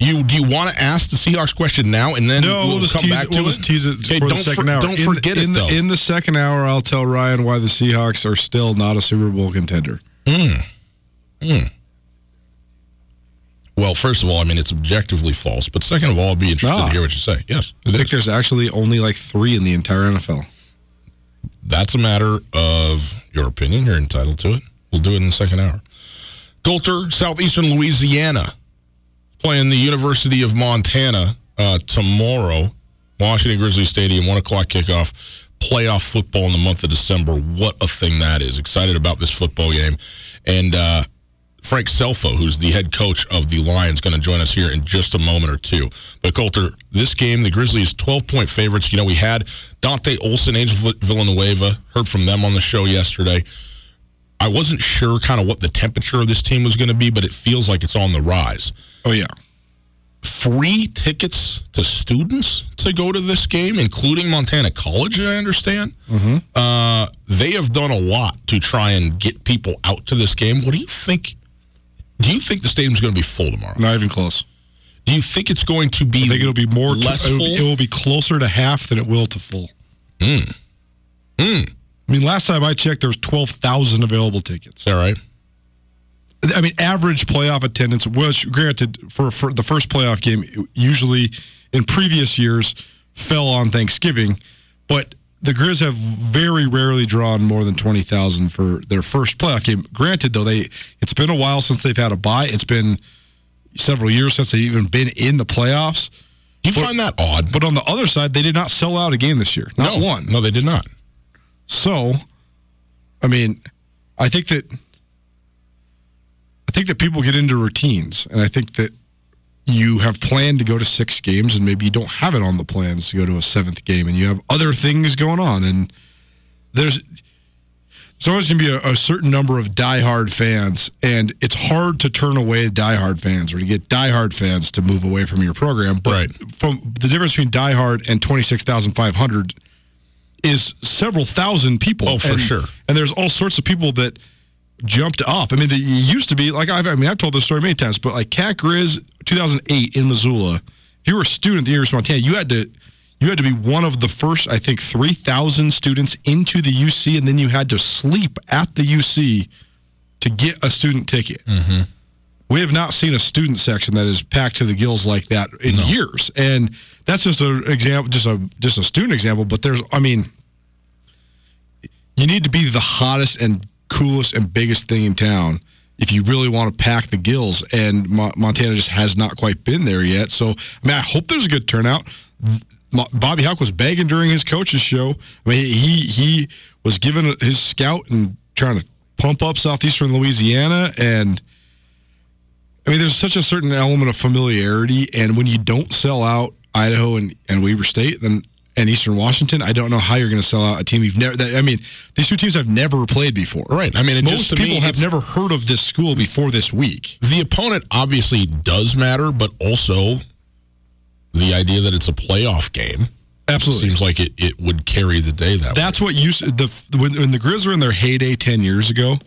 you do you want to ask the Seahawks question now and then No, we'll, just come tease back it. We'll to just tease it Okay, for the second for- hour. Don't in, forget in it the, though. In the second hour, I'll tell Ryan why the Seahawks are still not a Super Bowl contender. Hmm. Hmm. well, first of all, I mean it's objectively false, but second of all, I'd be interested not. to hear what you say. Yes, I think is. there's actually only like three in the entire NFL. That's a matter of your opinion. You're entitled to it. We'll do it in the second hour. Colter, Southeastern Louisiana, playing the University of Montana uh, tomorrow. Washington Grizzly Stadium, one o'clock kickoff. Playoff football in the month of December. What a thing that is! Excited about this football game, and uh, Frank Scelfo, who's the head coach of the Lions, going to join us here in just a moment or two. But Colter, this game, the Grizzlies 12 point favorites. You know, we had Dante Olson, Angel Villanueva, heard from them on the show yesterday. I wasn't sure kind of what the temperature of this team was going to be, but it feels like it's on the rise. Oh yeah, Free tickets to students to go to this game, including Montana College, I understand. Uh, they have done a lot to try and get people out to this game. What do you think? Do you think the stadium's going to be full tomorrow? not even close. Do you think it's going to be? I think it'll be more. less it, will be, it will be closer to half than it will to full. Hmm. Hmm. I mean, last time I checked, there was twelve thousand available tickets. All right. I mean, average playoff attendance was granted for, for the first playoff game. Usually, in previous years, fell on Thanksgiving, but the Grizz have very rarely drawn more than twenty thousand for their first playoff game. Granted, though, they it's been a while since they've had a bye. It's been several years since they've even been in the playoffs. You But- find that odd? But on the other side, they did not sell out a game this year. Not no, one. No, they did not. So, I mean, I think that I think that people get into routines, and I think that you have planned to go to six games, and maybe you don't have it on the plans to go to a seventh game, and you have other things going on, and there's there's always going to be a, a certain number of diehard fans, and it's hard to turn away diehard fans or to get diehard fans to move away from your program. But Right. from the difference between diehard and twenty six thousand five hundred is several thousand people. Oh, for And- sure. And there's all sorts of people that jumped off. I mean, the, it used to be like I've, I mean, I've told this story many times, but like Cat Grizz 2008 in Missoula, if you were a student at the University of Montana, you had to you had to be one of the first, I think, 3,000 students into the UC, and then you had to sleep at the UC to get a student ticket. Mm-hmm. We have not seen a student section that is packed to the gills like that in years, and that's just an example, just a just a student example. But there's, I mean, you need to be the hottest and coolest and biggest thing in town. if you really want to pack the gills. And Mo- Montana just has not quite been there yet. So, I mean, I hope there's a good turnout. Bobby Hauck was begging during his coach's show. I mean, he he was giving his scout and trying to pump up southeastern Louisiana and. I mean, there's such a certain element of familiarity, and when you don't sell out Idaho and, and Weber State, then and Eastern Washington, I don't know how you're going to sell out a team you've never. That, I mean, these two teams have never played before. Right. I mean, most just people me, have never heard of this school before this week. the opponent obviously does matter, but also the idea that it's a playoff game Absolutely. seems like it, it would carry the day that way. That's what you the when, when the Grizz were in their heyday ten years ago.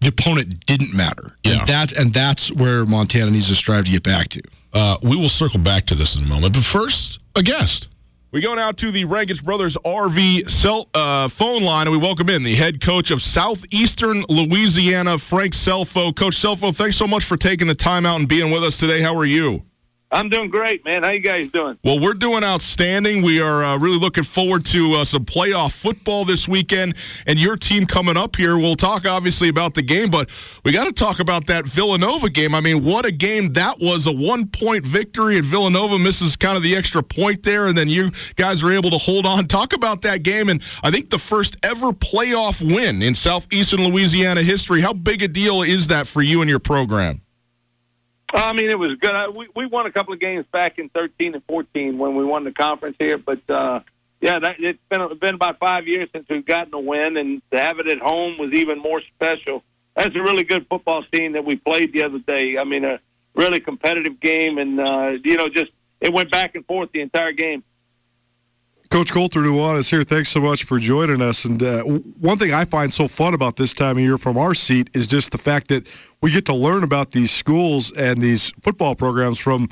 The opponent didn't matter. Yeah. And that's and that's where Montana needs to strive to get back to. Uh, we will circle back to this in a moment, but first, a guest. We go now to the Rankage Brothers RV cell, uh, phone line, and we welcome in the head coach of Southeastern Louisiana, Frank Scelfo. Coach Scelfo, thanks so much for taking the time out and being with us today. How are you? I'm doing great, man. How you guys doing? Well, we're doing outstanding. We are uh, really looking forward to uh, some playoff football this weekend, and your team coming up here. We'll talk obviously about the game, but we got to talk about that Villanova game. I mean, what a game that was! A one-point victory, and Villanova misses kind of the extra point there, and then you guys are able to hold on. Talk about that game, and I think the first ever playoff win in southeastern Louisiana history. How big a deal is that for you and your program? I mean, it was good. I, we we won a couple of games back in 13 and 14 when we won the conference here, but uh, yeah, that, it's been been about five years since we've gotten a win, and to have it at home was even more special. That's a really good football scene that we played the other day. I mean, a really competitive game, and uh, you know, just it went back and forth the entire game. Coach Colter Nuanez here. Thanks so much for joining us. And uh, one thing I find so fun about this time of year from our seat is just the fact that we get to learn about these schools and these football programs from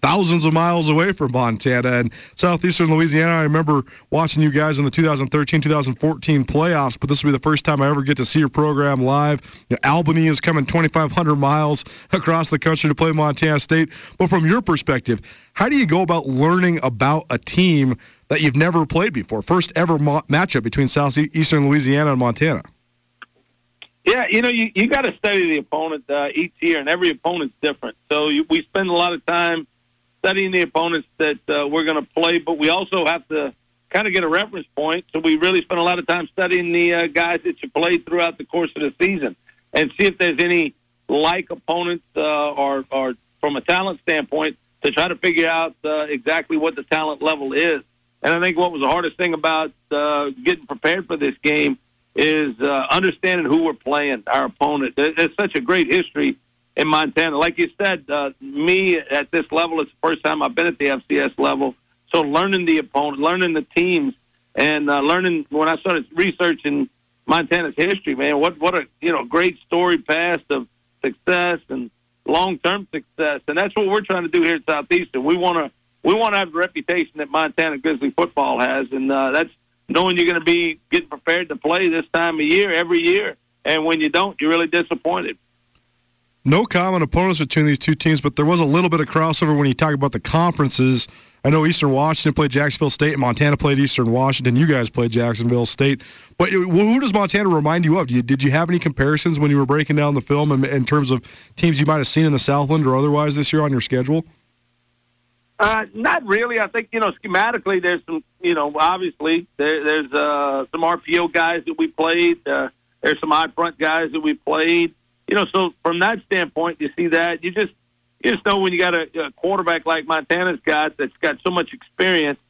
thousands of miles away from Montana and southeastern Louisiana. I remember watching you guys in the 2013-2014 playoffs, but this will be the first time I ever get to see your program live. You know, Albany is coming 2,500 miles across the country to play Montana State. But from your perspective, how do you go about learning about a team that you've never played before? First ever mo- matchup between southeastern Louisiana and Montana. Yeah, you know, you, you got to study the opponent uh, each year, and every opponent's different. So you, we spend a lot of time studying the opponents that uh, we're going to play, but we also have to kind of get a reference point. So we really spend a lot of time studying the uh, guys that you played throughout the course of the season and see if there's any like opponents uh, or, or from a talent standpoint to try to figure out uh, exactly what the talent level is. And I think what was the hardest thing about uh, getting prepared for this game is uh, understanding who we're playing, our opponent. There's such a great history in Montana. Like you said, uh, me at this level, it's the first time I've been at the FCS level. So learning the opponent, learning the teams, and uh, learning when I started researching Montana's history, man, what what a you know great story past of success and long term success, and that's what we're trying to do here at Southeastern. We want to we want to have the reputation that Montana Grizzly football has, and uh, that's knowing you're going to be getting prepared to play this time of year every year, and when you don't, you're really disappointed. No common opponents between these two teams, but there was a little bit of crossover when you talk about the conferences. I know Eastern Washington played Jacksonville State, and Montana played Eastern Washington. You guys played Jacksonville State. But who does Montana remind you of? Did you, did you have any comparisons when you were breaking down the film in, in terms of teams you might have seen in the Southland or otherwise this year on your schedule? Uh, not really. I think you know schematically. There's some, you know, obviously there, there's uh, some RPO guys that we played. Uh, there's some high front guys that we played. You know, so from that standpoint, you see that you just you just know when you got a, a quarterback like Montana's got that's got so much experience.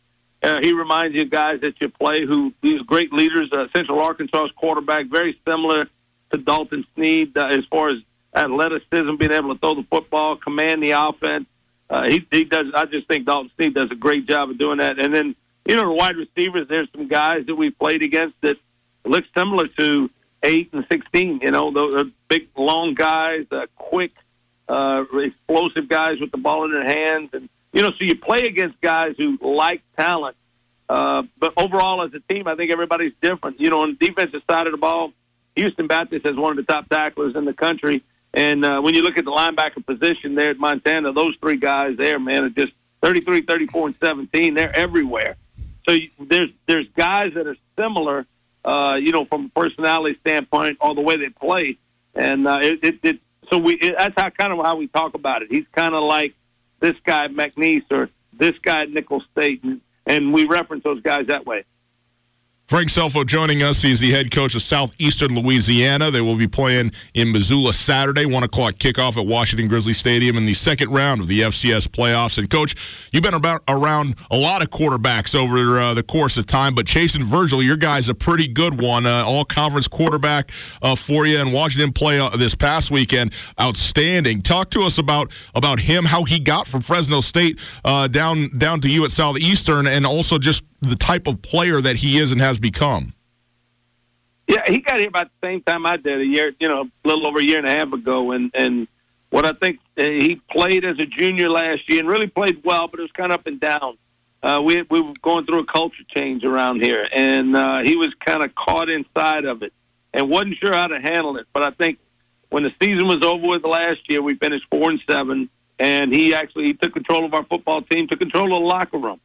Uh, he reminds you guys that you play who these great leaders. Uh, Central Arkansas's quarterback, very similar to Dalton Sneed uh, as far as athleticism, being able to throw the football, command the offense. Uh, he, he does. I just think Dalton Sneed does a great job of doing that. And then you know the wide receivers. There's some guys that we played against that look similar to eight and sixteen. You know, are big, long guys, uh, quick, uh, explosive guys with the ball in their hands, and you know, so you play against guys who like talent. Uh, but overall, as a team, I think everybody's different. You know, on the defensive side of the ball, Houston Baptist has one of the top tacklers in the country. And uh, when you look at the linebacker position there at Montana, those three guys there, man, are just 33, 34, and 17. They're everywhere. So you, there's there's guys that are similar, uh, you know, from a personality standpoint or the way they play. and uh, it, it, it so we it, that's how kind of how we talk about it. He's kind of like this guy at McNeese or this guy at Nicholls State, and, and we reference those guys that way. Frank Scelfo joining us. He's the head coach of Southeastern Louisiana. They will be playing in Missoula Saturday, 1 o'clock kickoff at Washington Grizzly Stadium in the second round of the FCS playoffs. And, Coach, you've been about around a lot of quarterbacks over uh, the course of time, but Chason Virgil, your guy's a pretty good one. Uh, all conference quarterback uh, for you, and watching him play uh, this past weekend, outstanding. Talk to us about, about him, how he got from Fresno State uh, down, down to you at Southeastern, and also just the type of player that he is and has become. Yeah, he got here about the same time I did, a year, you know, a little over a year and a half ago, and and what I think uh, he played as a junior last year and really played well, but it was kind of up and down. Uh, we we were going through a culture change around here, and uh, he was kind of caught inside of it and wasn't sure how to handle it. But I think when the season was over with last year, we finished four and seven, and he actually he took control of our football team, took control of the locker room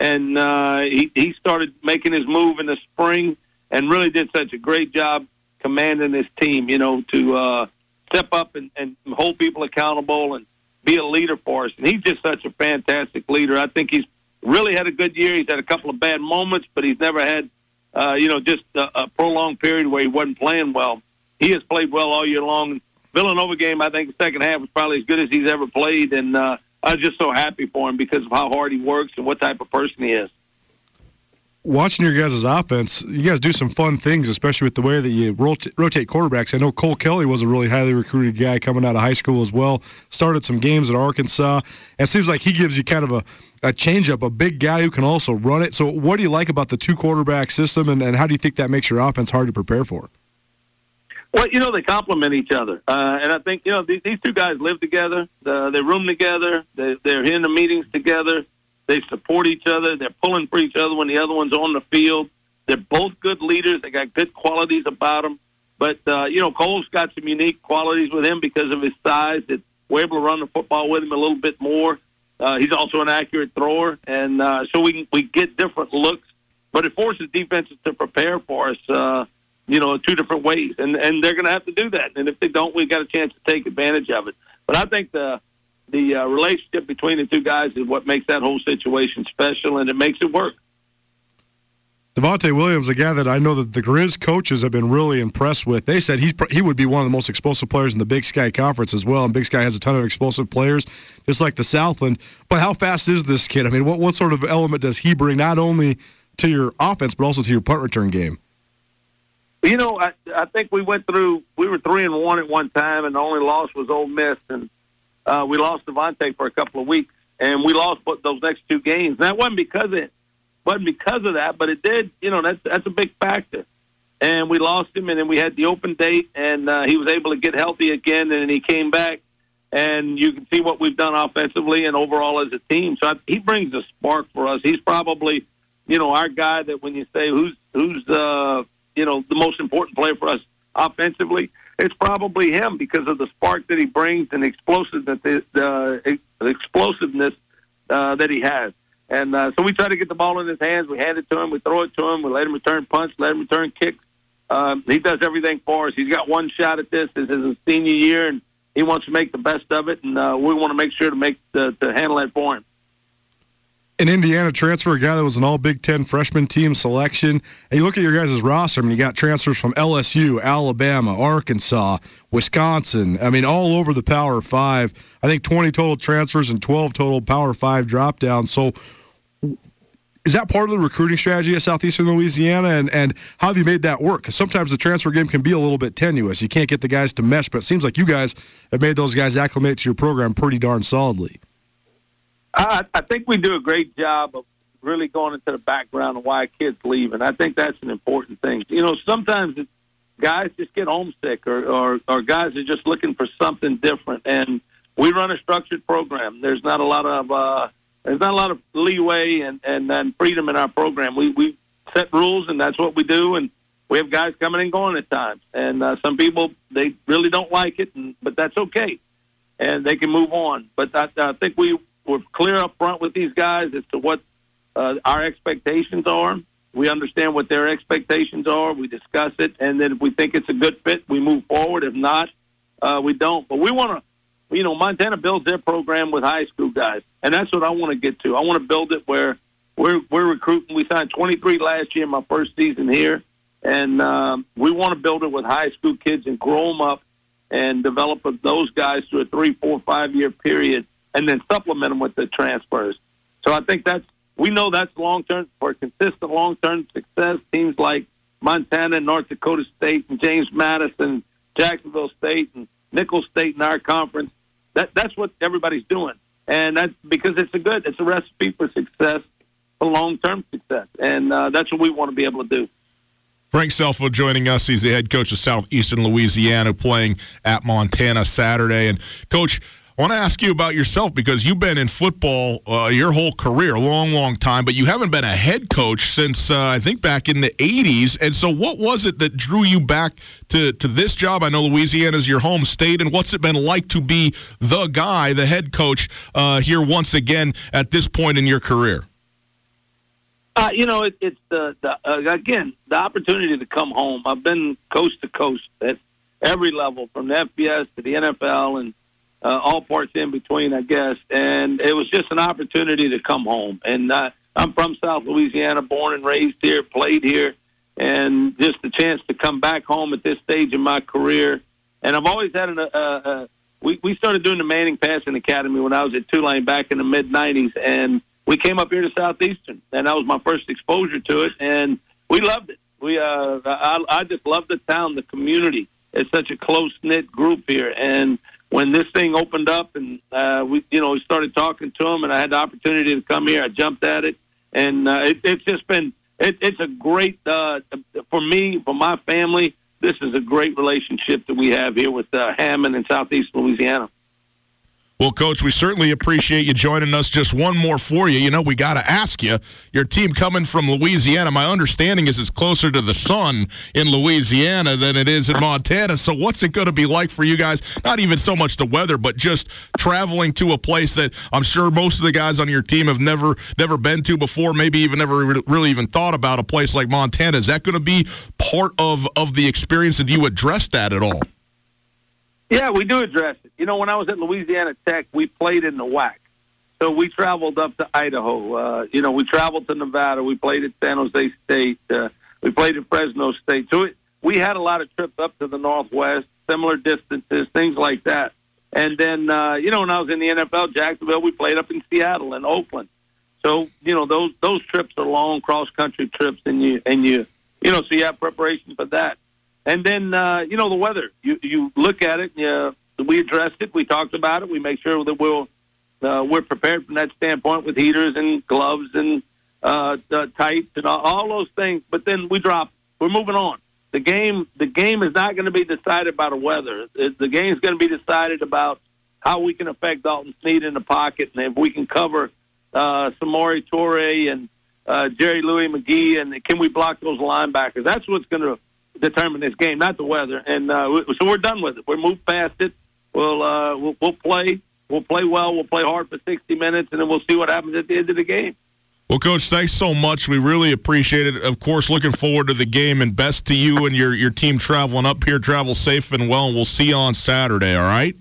and uh, he he started making his move in the spring, and really did such a great job commanding his team. You know, to uh, step up and, and hold people accountable and be a leader for us. And he's just such a fantastic leader. I think he's really had a good year. He's had a couple of bad moments, but he's never had, uh, you know, just a, a prolonged period where he wasn't playing well. He has played well all year long. Villanova game, I think the second half was probably as good as he's ever played, and uh, I was just so happy for him because of how hard he works and what type of person he is. Watching your guys' offense, you guys do some fun things, especially with the way that you rot- rotate quarterbacks. I know Cole Kelly was a really highly recruited guy coming out of high school as well. Started some games at Arkansas, it seems like he gives you kind of a, a changeup, a big guy who can also run it. So, what do you like about the two quarterback system, and, and how do you think that makes your offense hard to prepare for? Well, you know, they complement each other. Uh, and I think, you know, these, these two guys live together. Uh, they room together. They, they're in the meetings together. They support each other. They're pulling for each other when the other one's on the field. They're both good leaders. They got good qualities about them. But, uh, you know, Cole's got some unique qualities with him because of his size that we're able to run the football with him a little bit more. Uh, he's also an accurate thrower. And uh, so we, we get different looks. But it forces defenses to prepare for us. Uh, you know, in two different ways, and and they're going to have to do that. And if they don't, we've got a chance to take advantage of it. But I think the the uh, relationship between the two guys is what makes that whole situation special, and it makes it work. Devontae Williams, a guy that I know that the Grizz coaches have been really impressed with. They said he's he would be one of the most explosive players in the Big Sky Conference as well. And Big Sky has a ton of explosive players, just like the Southland. But how fast is this kid? I mean, what what sort of element does he bring not only to your offense but also to your punt return game? You know, I, I think we went through. We were three and one at one time, and the only loss was Ole Miss, and uh, we lost Devontae for a couple of weeks, and we lost those next two games. And that wasn't because it wasn't because of that, but it did. You know, that's that's a big factor. And we lost him, and then we had the open date, and uh, he was able to get healthy again, and he came back, and you can see what we've done offensively and overall as a team. So I, he brings a spark for us. He's probably, you know, our guy that when you say who's who's uh, you know, the most important player for us offensively, it's probably him because of the spark that he brings and the explosiveness, uh, explosiveness uh, that he has. And uh, so we try to get the ball in his hands. We hand it to him. We throw it to him. We let him return punts. Let him return kicks. Um, he does everything for us. He's got one shot at this. This is his senior year, and he wants to make the best of it. And uh, we want to make sure to make the, to handle that for him an Indiana transfer, a guy that was an all Big Ten freshman team selection. And you look at your guys' roster, I mean, you got transfers from LSU, Alabama, Arkansas, Wisconsin. I mean, all over the Power Five. I think 20 total transfers and 12 total Power Five drop downs. So, is that part of the recruiting strategy at Southeastern Louisiana? And, and how have you made that work? Because sometimes the transfer game can be a little bit tenuous. You can't get the guys to mesh, but it seems like you guys have made those guys acclimate to your program pretty darn solidly. I, I think we do a great job of really going into the background of why kids leave, and I think that's an important thing. You know, sometimes guys just get homesick, or, or or guys are just looking for something different. And we run a structured program. There's not a lot of uh, there's not a lot of leeway and, and and freedom in our program. We we set rules, and that's what we do. And we have guys coming and going at times, and uh, some people they really don't like it, and, but that's okay, and they can move on. But I, I think we we're clear up front with these guys as to what uh, our expectations are. We understand what their expectations are. We discuss it, and then if we think it's a good fit, we move forward. If not, uh, we don't. But we want to, you know, Montana builds their program with high school guys, and that's what I want to get to. I want to build it where we're we're recruiting. We signed 23 last year, my first season here, and um, we want to build it with high school kids and grow them up and develop those guys through a three, four, five year period, and then supplement them with the transfers. So I think that's we know that's long term for consistent long term success. Teams like Montana, North Dakota State, and James Madison, Jacksonville State, and Nicholls State in our conference. That that's what everybody's doing, and that's because it's a good it's a recipe for success, for long term success, and uh, that's what we want to be able to do. Frank Scelfo joining us. He's the head coach of Southeastern Louisiana, playing at Montana Saturday. And coach, I want to ask you about yourself because you've been in football uh, your whole career, a long, long time, but you haven't been a head coach since uh, I think back in the 80s. And so, what was it that drew you back to, to this job? I know Louisiana is your home state, and what's it been like to be the guy, the head coach uh, here once again at this point in your career? Uh, you know, it, it's the, the uh, again the opportunity to come home. I've been coast to coast at every level, from the FBS to the NFL, and uh, all parts in between, I guess. And it was just an opportunity to come home. And uh, I'm from South Louisiana, born and raised here, played here, and just the chance to come back home at this stage in my career. And I've always had an. Uh, uh, we we started doing the Manning Passing Academy when I was at Tulane back in the mid '90s, and we came up here to Southeastern, and that was my first exposure to it, and we loved it. We uh, I, I just love the town, the community. It's such a close knit group here, and when this thing opened up and uh, we, you know, we started talking to them, and I had the opportunity to come here, I jumped at it, and uh, it, it's just been it, it's a great uh, for me, for my family. This is a great relationship that we have here with uh, Hammond in Southeast Louisiana. Well, Coach, we certainly appreciate you joining us. Just one more for you. You know, we got to ask you your team coming from Louisiana. My understanding is it's closer to the sun in Louisiana than it is in Montana. So, what's it going to be like for you guys? Not even so much the weather, but just traveling to a place that I'm sure most of the guys on your team have never never been to before, maybe even never really even thought about a place like Montana. Is that going to be part of, of the experience? Did you address that at all? Yeah, we do address it. You know, when I was at Louisiana Tech, we played in the WAC. So we traveled up to Idaho. Uh, you know, we traveled to Nevada. We played at San Jose State. Uh, we played at Fresno State. So it, we had a lot of trips up to the Northwest, similar distances, things like that. And then, uh, you know, when I was in the NFL, Jacksonville, we played up in Seattle and Oakland. So you know, those those trips are long cross country trips, and you and you you know, so you have preparation for that. And then, uh, you know, the weather. You you look at it. You, we addressed it. We talked about it. We make sure that we'll uh, we're prepared from that standpoint with heaters and gloves and uh, uh, tights and all, all those things. But then we drop. We're moving on. The game the game is not going to be decided by the weather. It, the game is going to be decided about how we can affect Dalton Sneed in the pocket and if we can cover uh, Samori Toure and uh, Jerry Louis McGee and can we block those linebackers? That's what's going to determine this game, not the weather. And uh, so we're done with it. We're moved past it. We'll, uh, we'll we'll play. We'll play well. We'll play hard for 60 minutes, and then we'll see what happens at the end of the game. Well, Coach, thanks so much. We really appreciate it. Of course, looking forward to the game, and best to you and your, your team traveling up here. Travel safe and well, and we'll see you on Saturday, all right?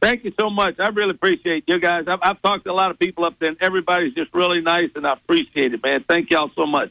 Thank you so much. I really appreciate you guys. I've, I've talked to a lot of people up there, and everybody's just really nice, and I appreciate it, man. Thank y'all so much.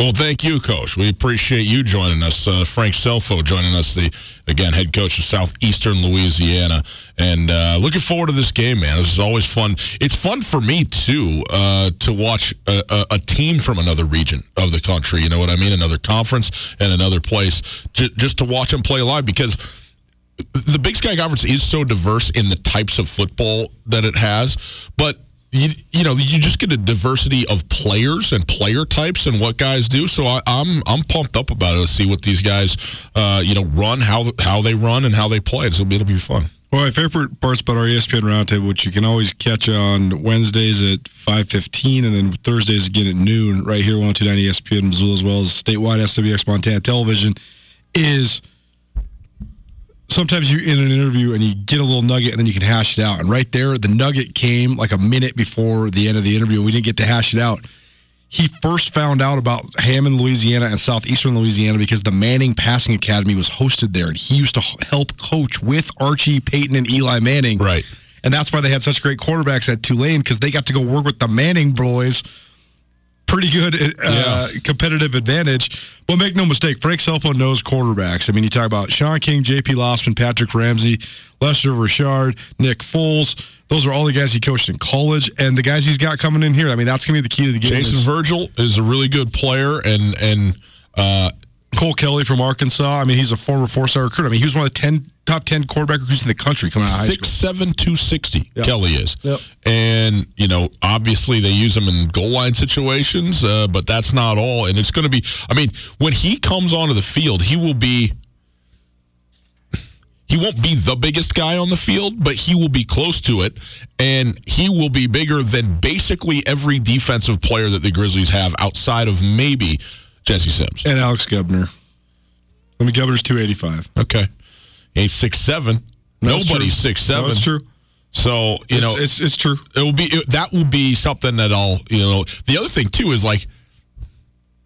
Well, thank you, Coach. We appreciate you joining us. Uh, Frank Scelfo joining us, the again head coach of Southeastern Louisiana, and uh, looking forward to this game, man. This is always fun. It's fun for me too uh, to watch a, a, a, team from another region of the country. You know what I mean? Another conference and another place, just to watch them play live because the Big Sky Conference is so diverse in the types of football that it has, but you, you know you just get a diversity of players and player types and what guys do. So I, am I'm, I'm pumped up about it to see what these guys uh, you know run how how they run and how they play. So it'll be fun. Well, my favorite parts about our ESPN Roundtable, which you can always catch on Wednesdays at 5.15 and then Thursdays again at noon right here, 1029 ESPN Missoula, as well as statewide SWX Montana Television, is – sometimes you in an interview and you get a little nugget and then you can hash it out. And right there, the nugget came like a minute before the end of the interview. We didn't get to hash it out. He first found out about Hammond, Louisiana, and southeastern Louisiana because the Manning Passing Academy was hosted there, and he used to help coach with Archie Peyton and Eli Manning. Right. And that's why they had such great quarterbacks at Tulane because they got to go work with the Manning boys pretty good uh, yeah. competitive advantage. But make no mistake, Frank Scelfo knows quarterbacks. I mean, you talk about Shaun King, J.P. Losman, Patrick Ramsey, Lester Ricard, Nick Foles. Those are all the guys he coached in college, and the guys he's got coming in here. I mean, that's going to be the key to the game. Chason is, Virgil is a really good player, and and uh, Cole Kelly from Arkansas. I mean, he's a former four-star recruit. I mean, he was one of the ten top 10 quarterback recruits in the country coming out of high Six, school. 6'7", 260, yep. Kelly is. Yep. And, you know, obviously they use him in goal line situations, uh, but that's not all. And it's going to be, I mean, when he comes onto the field, he will be, he won't be the biggest guy on the field, but he will be close to it. And he will be bigger than basically every defensive player that the Grizzlies have outside of maybe Jesse Sims. And Alex Gubner. I mean, Gubner's 285. Okay. He's six seven. Nobody's six seven. that's true. So you it's, know, it's it's true. It will be it, that will be something that I'll you know. The other thing too is like,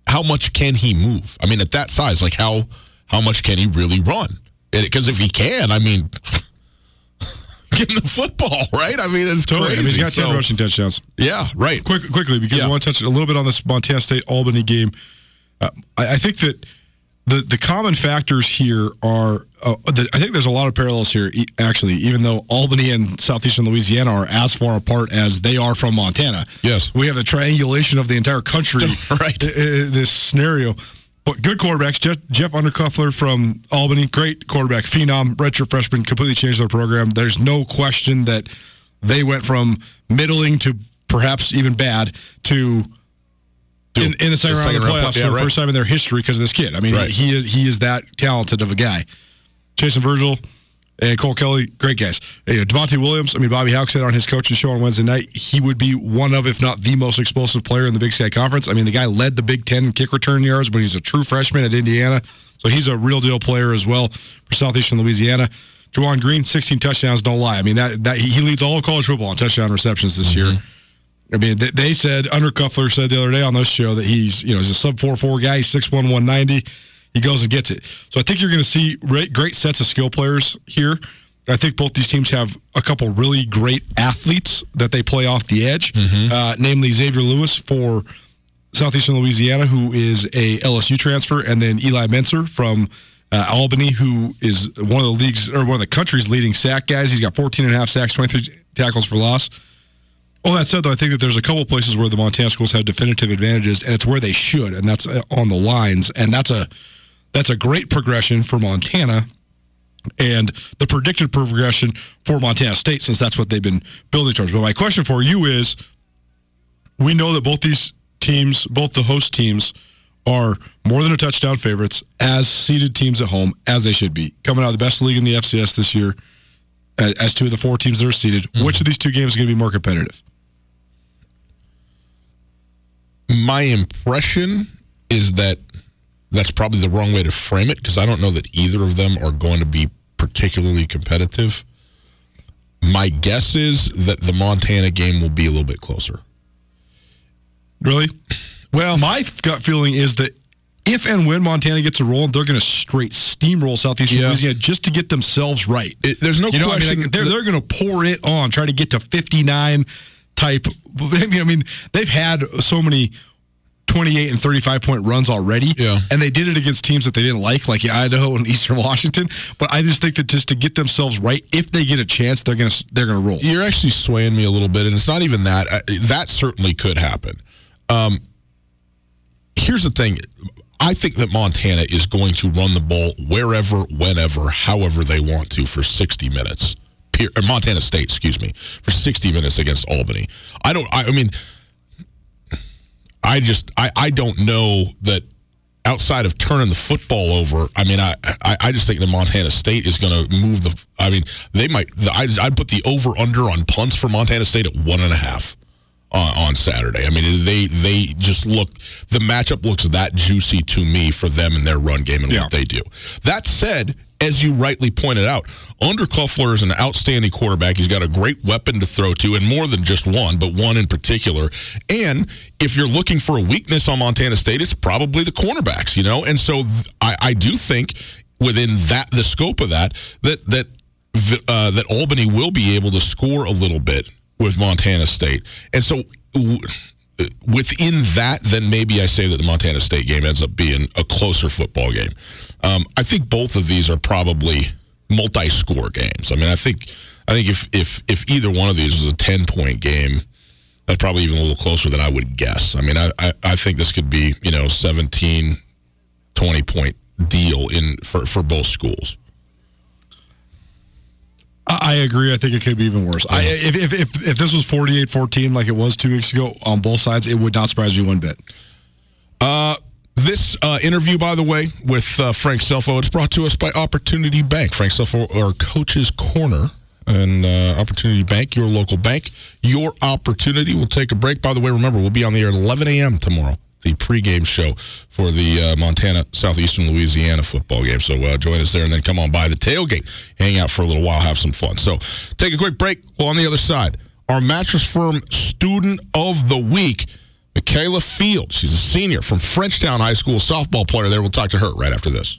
how much can he move? I mean, at that size, like how how much can he really run? Because if he can, I mean, give him the football, right? I mean, it's totally. crazy. I mean, he's got ten so, rushing touchdowns. Yeah, right. Quick, quickly, because yeah. I want to touch a little bit on this Montana State Albany game. Uh, I, I think that the the common factors here are uh, the, I think there's a lot of parallels here actually even though Albany and southeastern Louisiana are as far apart as they are from Montana. Yes. We have the triangulation of the entire country. Right. In, this scenario. But good quarterbacks Jeff, Jeff Undercuffler from Albany great quarterback phenom redshirt freshman completely changed their program. There's no question that they went from middling to perhaps even bad to in, in, the second, the round of the playoffs yeah, for the right. first time in their history because of this kid. I mean, right. he is he is that talented of a guy. Chason Virgil and Cole Kelly, great guys. Hey, Devontae Williams, I mean, Bobby Hauck said on his coaching show on Wednesday night, he would be one of, if not the most explosive player in the Big Sky Conference. I mean, the guy led the Big Ten in kick return yards when he's a true freshman at Indiana. So he's a real deal player as well for Southeastern Louisiana. Juwan Green, 16 touchdowns, don't lie. I mean, that, that he leads all of college football in touchdown receptions this mm-hmm. year. I mean, they said Undercuffler said the other day on this show that he's you know he's a sub four four guy, six one one ninety. He goes and gets it. So I think you're going to see great sets of skill players here. I think both these teams have a couple really great athletes that they play off the edge, mm-hmm. uh, namely Xavier Lewis for Southeastern Louisiana, who is a LSU transfer, and then Eli Mencer from uh, Albany, who is one of the league's or one of the country's leading sack guys. He's got 14 and a half sacks, 23 tackles for loss. All that said, though, I think that there's a couple places where the Montana schools have definitive advantages, and it's where they should, and that's uh, on the lines, and that's a that's a great progression for Montana, and the predicted progression for Montana State, since that's what they've been building towards. But my question for you is: We know that both these teams, both the host teams, are more than a touchdown favorites as seeded teams at home, as they should be, coming out of the best league in the FCS this year. As two of the four teams that are seeded, mm-hmm. which of these two games is going to be more competitive? My impression is that that's probably the wrong way to frame it because I don't know that either of them are going to be particularly competitive. My guess is that the Montana game will be a little bit closer. Really? Well, My gut feeling is that if and when Montana gets a roll, they're going to straight steamroll Southeastern Yeah. Louisiana just to get themselves right. It- there's no you know, what I mean, question like, they're they're going to pour it on, try to get to 59 type. I mean, I mean, they've had so many 28 and 35 point runs already. Yeah. And they did it against teams that they didn't like, like Idaho and Eastern Washington. But I just think that just to get themselves right, if they get a chance, they're going to they're to roll. You're actually swaying me a little bit, and it's not even that. Uh, That certainly could happen. Um, here's the thing. I think that Montana is going to run the ball wherever, whenever, however they want to for 60 minutes. Pier- or uh, Montana State, excuse me, for 60 minutes against Albany. I don't. I, I mean, I just I, I don't know that outside of turning the football over. I mean, I I, I just think that Montana State is going to move the. I mean, they might. The, I, I'd put the over under on punts for Montana State at one and a half on, on Saturday. I mean, they they just look. The matchup looks that juicy to me for them and their run game and Yeah. what they do. That said. As you rightly pointed out, Undercuffler is an outstanding quarterback. He's got a great weapon to throw to, and more than just one, but one in particular. And if you're looking for a weakness on Montana State, it's probably the cornerbacks, you know. And so th- I, I do think within that the scope of that that that uh, that Albany will be able to score a little bit with Montana State, and so. W- within that, then maybe I say that the Montana State game ends up being a closer football game. Um, I think both of these are probably multi-score games. I mean, I think I think if if if either one of these was a ten-point game, that's probably even a little closer than I would guess. I mean, I, I, I think this could be you know 17, 20 point deal in for, for both schools. I I agree. I think it could be even worse. I, if, if, if, if this was 48 14 like it was two weeks ago on both sides, it would not surprise me one bit. This uh, interview, by the way, with uh, Frank Scelfo, it's brought to us by Opportunity Bank. Frank Scelfo, our coach's corner, and uh, Opportunity Bank, your local bank, your opportunity. We'll take a break. By the way, remember, we'll be on the air at 11 a.m. tomorrow, the pregame show for the uh, Montana Southeastern Louisiana football game. So uh, join us there and then come on by the tailgate, hang out for a little while, have some fun. So take a quick break. Well, on the other side, our mattress firm student of the week. Michaela Fields. She's a senior from Frenchtown High School, softball player there. We'll talk to her right after this.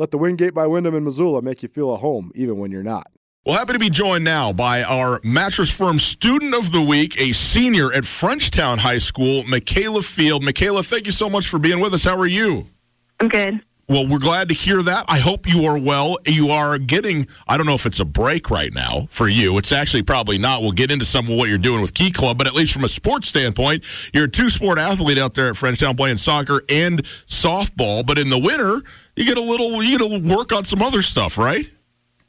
Let the Wingate by Wyndham in Missoula make you feel at home, even when you're not. Well, happy to be joined now by our mattress firm student of the week, a senior at Frenchtown High School, Michaela Field. Michaela, thank you so much for being with us. How are you? I'm good. Well, we're glad to hear that. I hope you are well. You are getting, I don't know if it's a break right now for you. It's actually probably not. We'll get into some of what you're doing with Key Club, but at least from a sports standpoint, you're a two sport athlete out there at Frenchtown playing soccer and softball. But in the winter, you get a little, you get to work on some other stuff, right?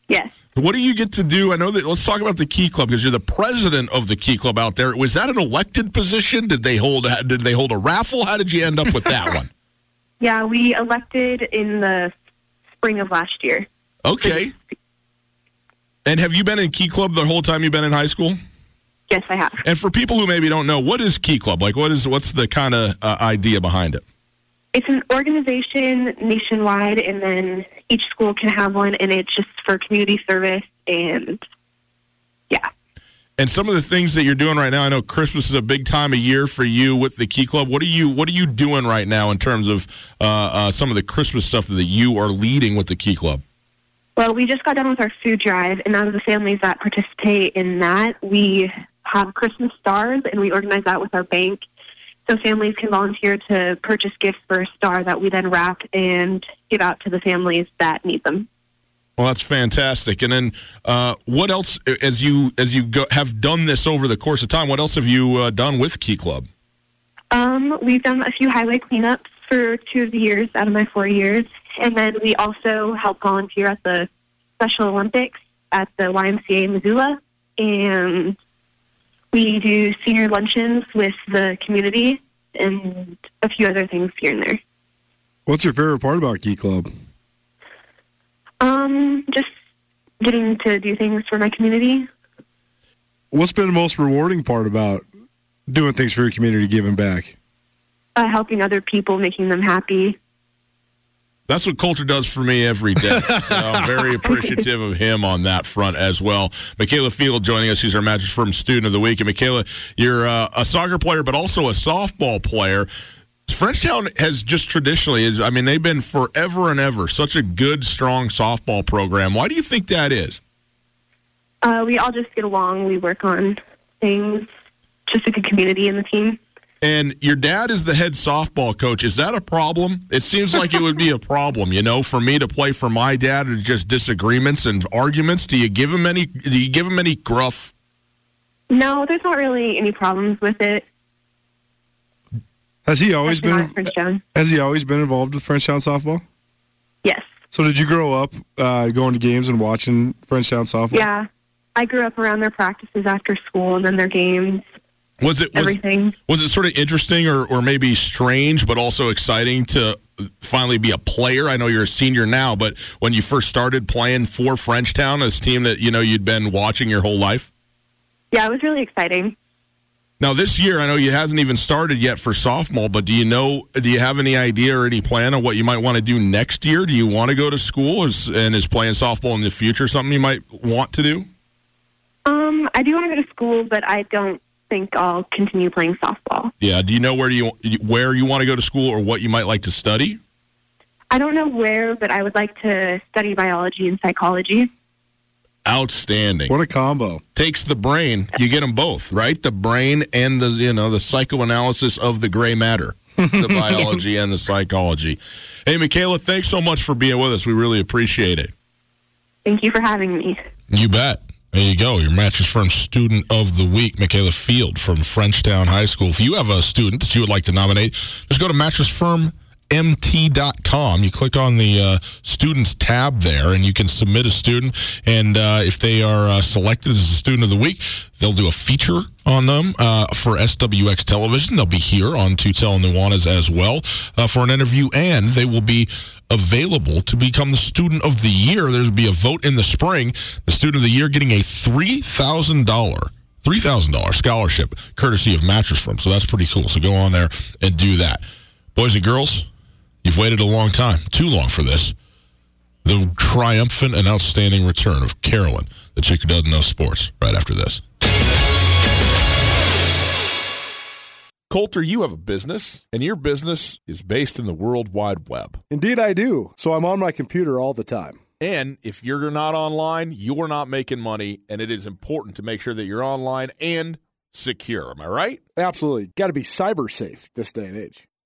Yes. What do you get to do? I know that. Let's talk about the Key Club because you're the president of the Key Club out there. Was that an elected position? Did they hold? Did they hold a raffle? How did you end up with that one? Yeah, we elected in the spring of last year. Okay. And have you been in Key Club the whole time you've been in high school? Yes, I have. And for people who maybe don't know, what is Key Club? Like, what is what's the kind of uh, idea behind it? It's an organization nationwide, and then each school can have one, and it's just for community service and yeah. And some of the things that you're doing right now, I know Christmas is a big time of year for you with the Key Club. What are you What are you doing right now in terms of uh, uh, some of the Christmas stuff that you are leading with the Key Club? Well, we just got done with our food drive, and out of the families that participate in that, we have Christmas stars, and we organize that with our bank. So families can volunteer to purchase gifts for a star that we then wrap and give out to the families that need them. Well, that's fantastic. And then, uh, what else, as you as you go, have done this over the course of time? What else have you uh, done with Key Club? Um, we've done a few highway cleanups for two of the years out of my four years, and then we also help volunteer at the Special Olympics at the YMCA Missoula, and we do senior luncheons with the community and a few other things here and there. What's your favorite part about Geek Club? Um, just getting to do things for my community. What's been the most rewarding part about doing things for your community, giving back? Uh, helping other people, making them happy. That's what Colter does for me every day. So I'm very appreciative of him on that front as well. Michaela Field joining us. She's our Mattress Firm Student of the Week. And Michaela, you're uh, a soccer player, but also a softball player. Frenchtown has just traditionally is I mean they've been forever and ever such a good strong softball program. Why do you think that is? Uh, we all just get along. We work on things. Just a good community in the team. And your dad is the head softball coach. Is that a problem? It seems like it would be a problem, you know, for me to play for my dad or just disagreements and arguments. Do you give him any do you give him any gruff? No, there's not really any problems with it. Has he always Especially not been. Has he always been involved with Frenchtown softball? Yes. So did you grow up uh, going to games and watching Frenchtown softball? Yeah. I grew up around their practices after school and then their games, Was it was, everything. was it sort of interesting or, or maybe strange but also exciting to finally be a player? I know you're a senior now, but when you first started playing for Frenchtown, this team that you know you'd been watching your whole life? Yeah, it was really exciting. Now this year, I know you hasn't even started yet for sophomore, but do you know? Do you have any idea or any plan on what you might want to do next year? Do you want to go to school, is, and is playing softball in the future something you might want to do? Um, I do want to go to school, but I don't think I'll continue playing softball. Yeah. Do you know where you where you want to go to school or what you might like to study? I don't know where, but I would like to study biology and psychology. Outstanding. What a combo. Takes the brain. You get them both, right? The brain and the you know the psychoanalysis of the gray matter, the biology and the psychology. Hey, Michaela, thanks so much for being with us. We really appreciate it. Thank you for having me. You bet. There you go. Your Mattress Firm Student of the Week, Michaela Field from Frenchtown High School. If you have a student that you would like to nominate, just go to mattressfirmmt.com. You click on the uh, students tab there, and you can submit a student. And uh, if they are uh, selected as a student of the week, they'll do a feature on them uh, for SWX television. They'll be here on Tutel and Nuanez as well uh, for an interview, and they will be available to become the student of the year. There'll be a vote in the spring. The student of the year getting a three thousand dollar. $3,000 scholarship courtesy of Mattress Firm. So that's pretty cool. So go on there and do that. Boys and girls, you've waited a long time, too long for this. The triumphant and outstanding return of Carolyn, the chick who doesn't know sports, right after this. Colter, you have a business, and your business is based in the World Wide Web. Indeed, I do. So I'm on my computer all the time. And if you're not online, you're not making money, and it is important to make sure that you're online and secure. Am I right? Absolutely. Got to be cyber safe this day and age.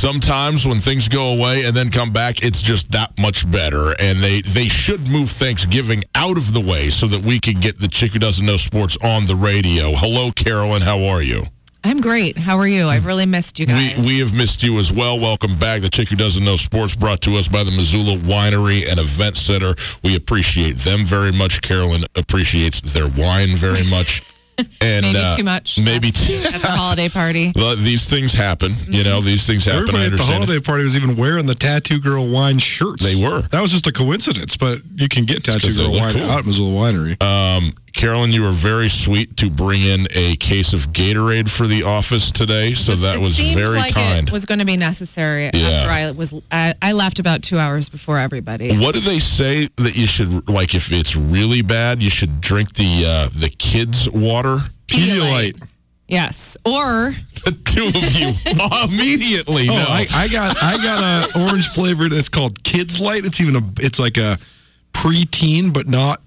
sometimes when things go away and then come back, it's just that much better. And they, they should move Thanksgiving out of the way so that we can get the chick who doesn't know sports on the radio. Hello, Carolyn. How are you? I'm great. How are you? I've really missed you guys. We, we have missed you as well. Welcome back. The Chick Who Doesn't Know Sports brought to us by the Missoula Winery and Event Center. We appreciate them very much. Carolyn appreciates their wine very much. And maybe uh, too much. Maybe too. at the holiday party. Well, These things happen. You know, these things happen. Everybody I at the holiday party was even wearing the Tattoo Girl wine shirts. They were. That was just a coincidence, but you can get Tattoo Girl wine cool. out at Missoula Winery. Um, Carolyn, you were very sweet to bring in a case of Gatorade for the office today, so Just- that was seemed very like kind. It was going to be necessary Yeah. after I was. I, I left about two hours before everybody. What do they say that you should like if it's really bad? You should drink the uh, the kids' water. Pedialyte. Yes, or The two of you immediately. Oh, no, I, I got I got a orange flavored. It's called Kids Light. It's even a it's like a preteen but not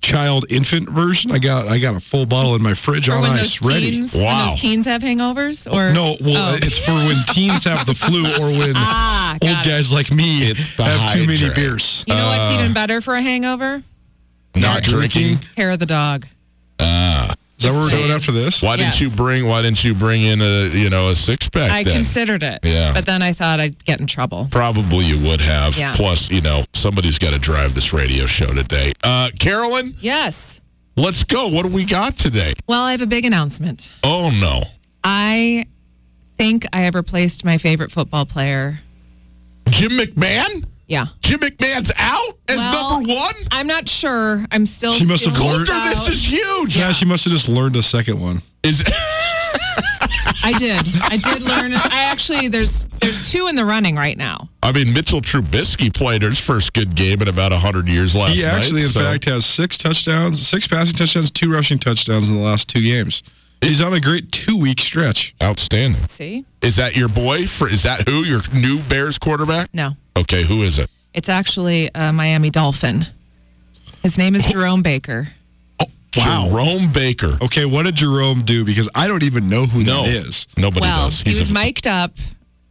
child infant version. I got I got a full bottle in my fridge or on when ice, those ready. teens, when Wow. those teens have hangovers, or No, well, Oh. it's for when teens have the flu or when Ah, old it. guys like me It's have too many hydrate. beers. You know Uh, what's even better for a hangover? not drinking. Hair of the dog. Is that where we're Just going saying. after this? Why didn't you bring? Why didn't you bring in a you know a six pack? I then? considered it, Yeah. but then I thought I'd get in trouble. Probably you would have. Yeah. Plus, you know, somebody's got to drive this radio show today. Uh, Carolyn, Yes. let's go. What do we got today? Well, I have a big announcement. Oh no, I think I have replaced my favorite football player. Jim McMahon. Yeah. Jim McMahon's out as Well, number one. I'm not sure. I'm still. She must have learned- this Colter, this is huge. Yeah, she must have just learned a second one. Is I did. I did learn. I actually there's there's two in the running right now. I mean, Mitchell Trubisky played his first good game in about 100 years last year. He night. actually, in so- fact, has six touchdowns, six passing touchdowns, two rushing touchdowns in the last two games. He's on a great two week stretch. outstanding. See? Is that your boy? For Is that who? Your new Bears quarterback? No, Okay, who is it? it's actually a Miami Dolphin. His name is oh. Jerome Baker. Oh, wow. Jerome Baker. Okay, what did Jerome do? Because I don't even know who No, that is. nobody well, does. he was a- mic'd up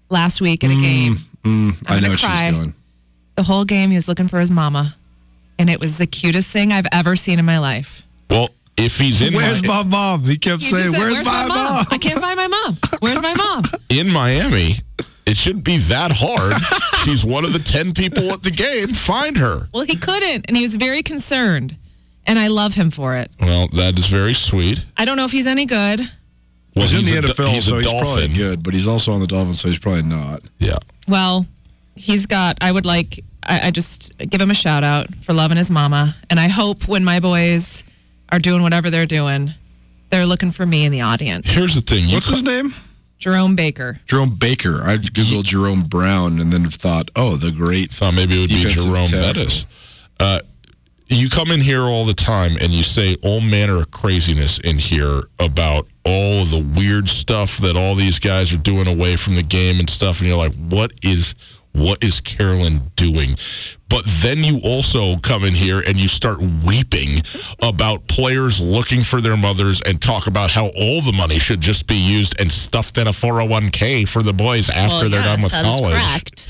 last week in a mm, game. Mm, I I'm know gonna what cry. she's doing. The whole game, he was looking for his mama, and it was the cutest thing I've ever seen in my life. well, if he's in Where's Mi- my mom? He kept He saying, said, Where's, my, mom? I can't find my mom. Where's my mom? in Miami, it shouldn't be that hard. She's one of the 10 people at the game. Find her. Well, he couldn't, and he was very concerned, and I love him for it. Well, that is very sweet. I don't know if he's any good. Well, He's in the a do- NFL, he's so he's probably good, but he's also on the Dolphins, so he's probably not. Yeah. Well, he's got. I would like. I, I just give him a shout out for loving his mama, and I hope when my boys are doing whatever they're doing, they're looking for me in the audience. Here's the thing. You What's his name? Jerome Baker. Jerome Baker. I googled Jerome Brown and then thought, oh, the great. thought maybe it would be Jerome tackle. Bettis. Uh, you come in here all the time and you say all manner of craziness in here about all of the weird stuff that all these guys are doing away from the game and stuff, and you're like, what is what is Carolyn doing? But then you also come in here and you start weeping about players looking for their mothers and talk about how all the money should just be used and stuffed in a 401k for the boys after they're done with college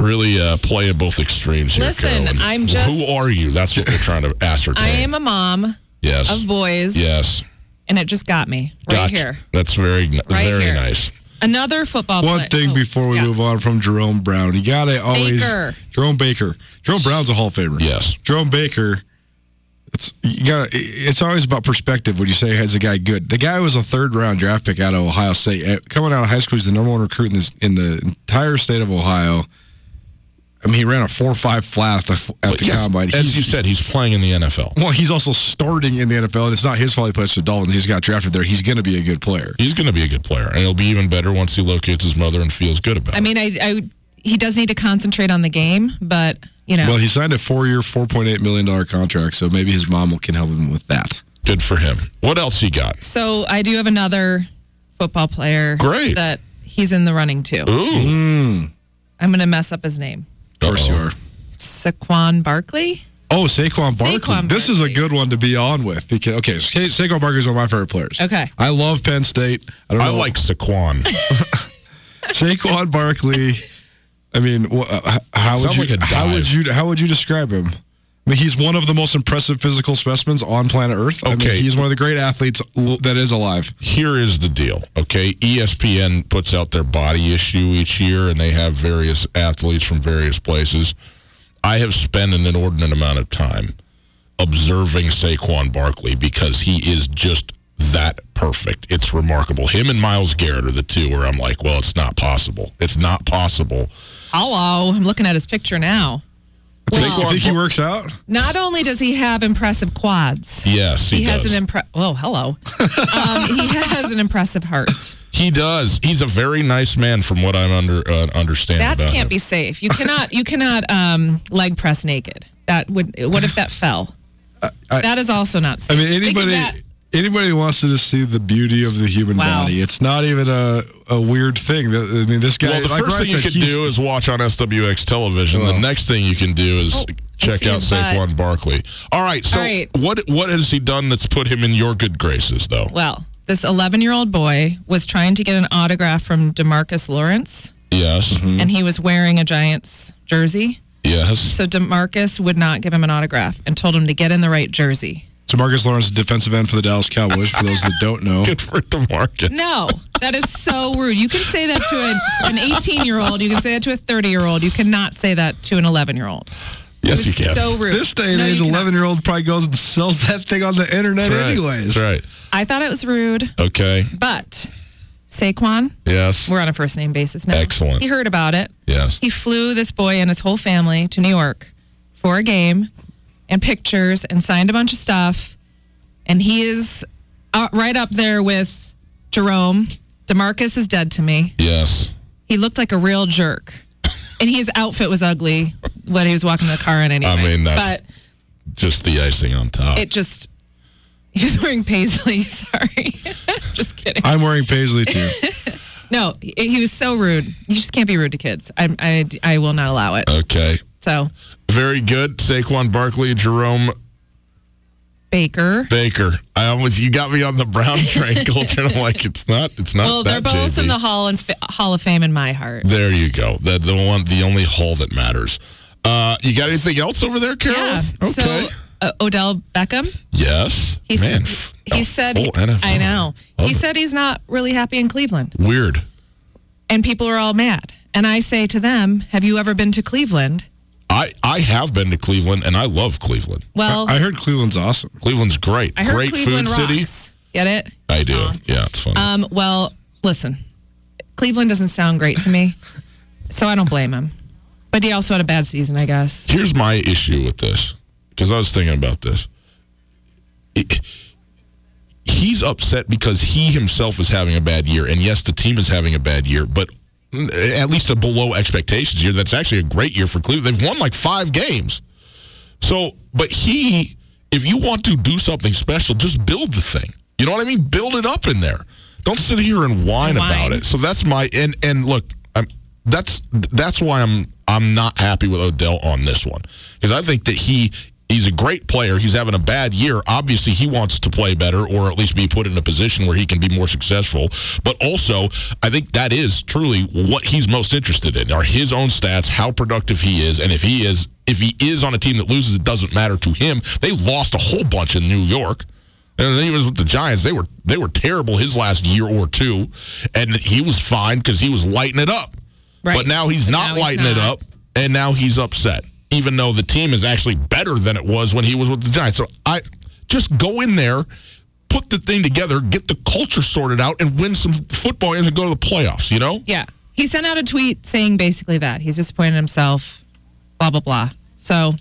really uh, playing both extremes here. Listen, Carolyn. I'm just- Who are you? That's what we're trying to ascertain. I am a mom yes. of boys, Yes. and it just got me right Gotcha. here. That's very, Right very here. nice. Another football. One play- thing oh, before we yeah. move on from Jerome Brown, you got to always. Baker. Jerome Baker. Jerome Brown's a Hall of Famer. Yes. Jerome Baker. It's you got. It's always about perspective when you say has a guy good. The guy was a third round draft pick out of Ohio State. Uh, Coming out of high school, he's the number one recruit in, this, in the entire state of Ohio. I mean, he ran a four five flat at the, at But the yes, combine. as He's- you said, he's playing in the NFL. well, he's also starting in the NFL, and it's not his fault he plays for the Dolphins. He's got drafted there. He's going to be a good player. He's going to be a good player, and he'll be even better once he locates his mother and feels good about I it. mean, I, I he does need to concentrate on the game, but you know, Well, he signed a four year, $4.8 million contract, so maybe his mom can help him with that. Good for him. What else he got? So I do have another football player. Great. That he's in the running too. Ooh. Hmm. I'm going to mess up his name. Of course you are. Saquon Barkley. Oh, Saquon Barkley. Saquon This is a good one to be on with because okay, Sa- Saquon Barkley is one of my favorite players. Okay. I love Penn State. I don't I know. like Saquon. Saquon Barkley. I mean, wh- uh, h- how would you like how would you how would you describe him? I I mean, he's one of the most impressive physical specimens on planet Earth. I mean, Okay. he's one of the great athletes that is alive. here is the deal, okay? ESPN puts out their body issue each year, and they have various athletes from various places. I have spent an inordinate amount of time observing Saquon Barkley because he is just that perfect. It's remarkable. Him and Myles Garrett are the two where I'm like, well, it's not possible. It's not possible. Hello, I'm looking at his picture now. You Well, think he works out? not only does he have impressive quads, Yes, he, he, has does. an impre- Oh, hello. um, he has an impressive heart. he does. He's a very nice man, from what I'm under uh, understanding. That can't him. be safe. You cannot. You cannot um, leg press naked. That would. What if that fell? that is also not safe. I mean, Think anybody. Anybody who wants to just see the beauty of the human Wow. body. It's not even a, a weird thing. I mean, this guy. Well, the like first Ryan thing you said, can he's- do is watch on SWX television. the next thing you can do is Oh, check out his butt. Saquon Barkley. All right. So All right. what what has he done that's put him in your good graces, though? Well, this 11 year old boy was trying to get an autograph from Demarcus Lawrence, Yes. Mm-hmm. and he was wearing a Giants jersey. Yes. So Demarcus would not give him an autograph and told him to get in the right jersey. So Marcus Lawrence, defensive end for the Dallas Cowboys. For those that don't know, Good for Demarcus. No, that is so rude. You can say that to an, an 18 year old. You can say that to a 30 year old. You cannot say that to an 11 year old. Yes, you can. So rude. this day and No, age, eleven year old probably goes and sells that thing on the internet, That's right. anyways. That's right. I thought it was rude, Okay. but Saquon, Yes. we're on a first name basis now. Excellent. He heard about it. Yes. He flew this boy and his whole family to New York for a game and pictures and signed a bunch of stuff. And he is uh, right up there with Jerome. Demarcus is dead to me. Yes. He looked like a real jerk. And his outfit was ugly when he was walking the car in anyway. I mean, that's- but Just the icing on top. it just he was wearing paisley. Sorry, just kidding. I'm wearing paisley too. No, he, he was so rude. You just can't be rude to kids. I I, I will not allow it. okay. So Very good. Saquon Barkley, Jerome Baker. Baker. I almost you got me on the Brown train Colter. I'm like, it's not. It's not Well, they're both JB. in the hall and Hall of Fame in my heart. There you go. The the one, the only hall that matters. Uh, you got anything else over there, Carolyn? Yeah. Okay. So uh, Odell Beckham. yes. He Man, he said. I know. Love he it. said he's not really happy in Cleveland, weird. and people are all mad. And I say to them, "Have you ever been to Cleveland?" I I have been to Cleveland and I love Cleveland. Well, I heard Cleveland's awesome. Cleveland's great. I heard great Cleveland food city. Get it? I do. Song. Yeah, it's fun. Um, well, listen, Cleveland doesn't sound great to me, so I don't blame him. But he also had a bad season, I guess. Here's my issue with this because I was thinking about this. It- he's upset because he himself is having a bad year, and yes, the team is having a bad year, but at least a below expectations year. That's actually a great year for Cleveland. They've won like five games. So, but he, if you want to do something special, just build the thing. You know what I mean? Build it up in there. Don't sit here and whine, Whine. about it. So that's my and and look, I'm that's that's why I'm I'm not happy with Odell on this one because I think that he he's a great player. He's having a bad year. Obviously, he wants to play better or at least be put in a position where he can be more successful. But also, I think that is truly what he's most interested in are his own stats, how productive he is, and if he is if he is on a team that loses, it doesn't matter to him. They lost a whole bunch in New York. And then he was with the Giants. They were they were terrible his last year or two, and he was fine because he was lighting it up. Right. But now he's But not now he's lighting it up, and now he's upset, even though the team is actually better than it was when he was with the Giants. So I just go in there, put the thing together, get the culture sorted out, and win some football games and go to the playoffs. You know? Yeah. He sent out a tweet saying basically that. He's disappointed in himself, blah, blah, blah. So,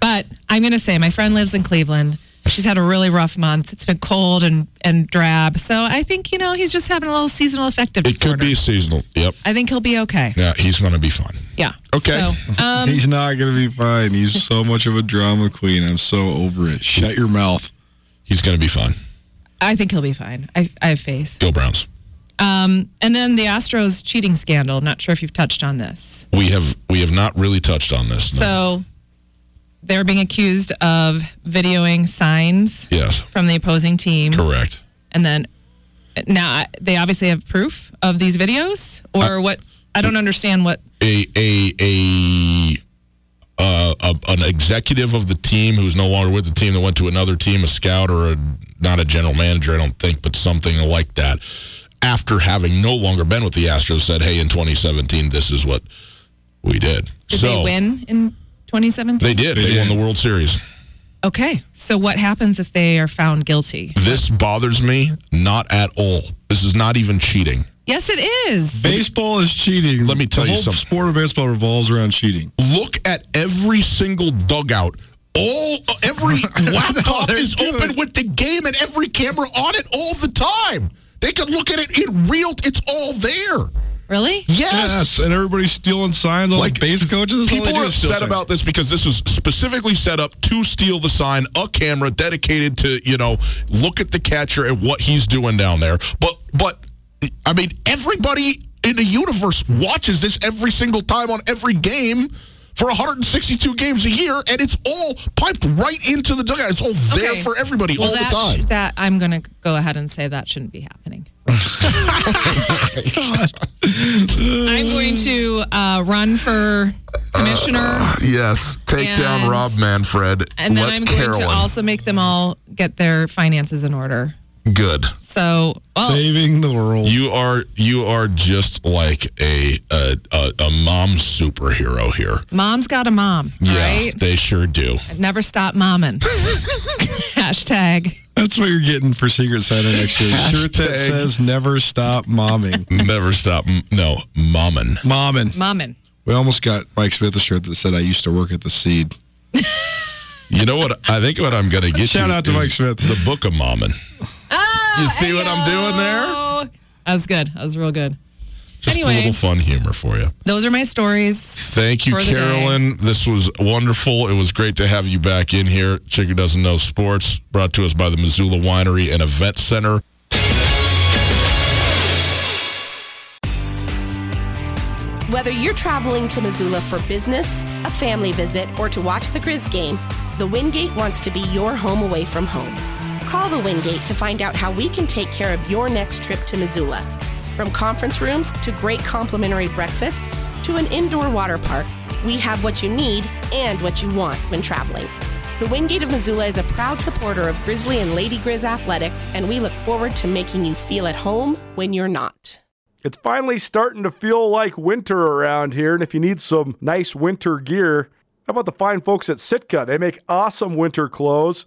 but I'm going to say my friend lives in Cleveland. She's had a really rough month. It's been cold and, and drab. So I think, you know, he's just having a little seasonal affective It disorder. could be seasonal. Yep. I think he'll be okay. Yeah, he's going to be fine. Yeah. Okay. So, um, He's not going to be fine. He's so much of a drama queen. I'm so over it. Shut your mouth. He's going to be fine. I think he'll be fine. I, I have faith. Go Browns. Um, and then the Astros cheating scandal. I'm not sure if you've touched on this. We have we have not really touched on this. no. So they're being accused of videoing signs yes, from the opposing team. correct. And then now they obviously have proof of these videos or what? I don't understand what. a a a uh, a, an executive of the team who's no longer with the team that went to another team, a scout or a, not a general manager, I don't think, but something like that, after having no longer been with the Astros, said, "Hey, in 2017, this is what we did." Did so they win in 2017? They did. They, They won did. the World Series. Okay. So what happens if they are found guilty? This bothers me not at all. This is not even cheating. Yes, it is. Baseball is cheating. Let me tell the you whole something. sport of baseball revolves around cheating. Look at every single dugout. All every laptop they're is good. open with the game and every camera on it all the time. They can look at it in real. It's all there. Really? Yes. and everybody's stealing signs. All like base coaches. all they People are is steal upset signs. about this because this was specifically set up to steal the sign, a camera dedicated to you know look at the catcher and what he's doing down there. But but I mean everybody in the universe watches this every single time on every game. For 162 games a year, and it's all piped right into the dugout. It's all there Okay. for everybody Well, all the time. sh- that I'm going to go ahead and say that shouldn't be happening. I'm going to uh, run for commissioner, yes, take down Rob Manfred. and then I'm going to also make them all get their finances in order. Good. So, well, saving the world. You are you are just like a a, a, a mom superhero here. mom's got a mom, Yeah, right? they sure do. Never stop momming. Hashtag. That's what you're getting for Secret Santa next year. Shirt that says "Never stop momming." Never stop. No, momming. Momming. Momming. We almost got Mike Smith a shirt that said, "I used to work at the Seed." You know what? I think what I'm gonna get you. Shout you out to is Mike Smith. The book of mommin. Oh, You see what I'm doing there? Oh, that was good. That was real good. Just a little fun humor for you. Those are my stories. Thank you, For day. Carolyn. This was wonderful. It was great to have you back in here. Chicken doesn't know sports. Brought to us by the Missoula Winery and Event Center. Whether you're traveling to Missoula for business, a family visit, or to watch the Grizz game, the Wingate wants to be your home away from home. Call the Wingate to find out how we can take care of your next trip to Missoula. From conference rooms to great complimentary breakfast to an indoor water park, we have what you need and what you want when traveling. The Wingate of Missoula is a proud supporter of Grizzly and Lady Grizz athletics, and we look forward to making you feel at home when you're not. It's finally starting to feel like winter around here, and if you need some nice winter gear, how about the fine folks at Sitka? They make awesome winter clothes,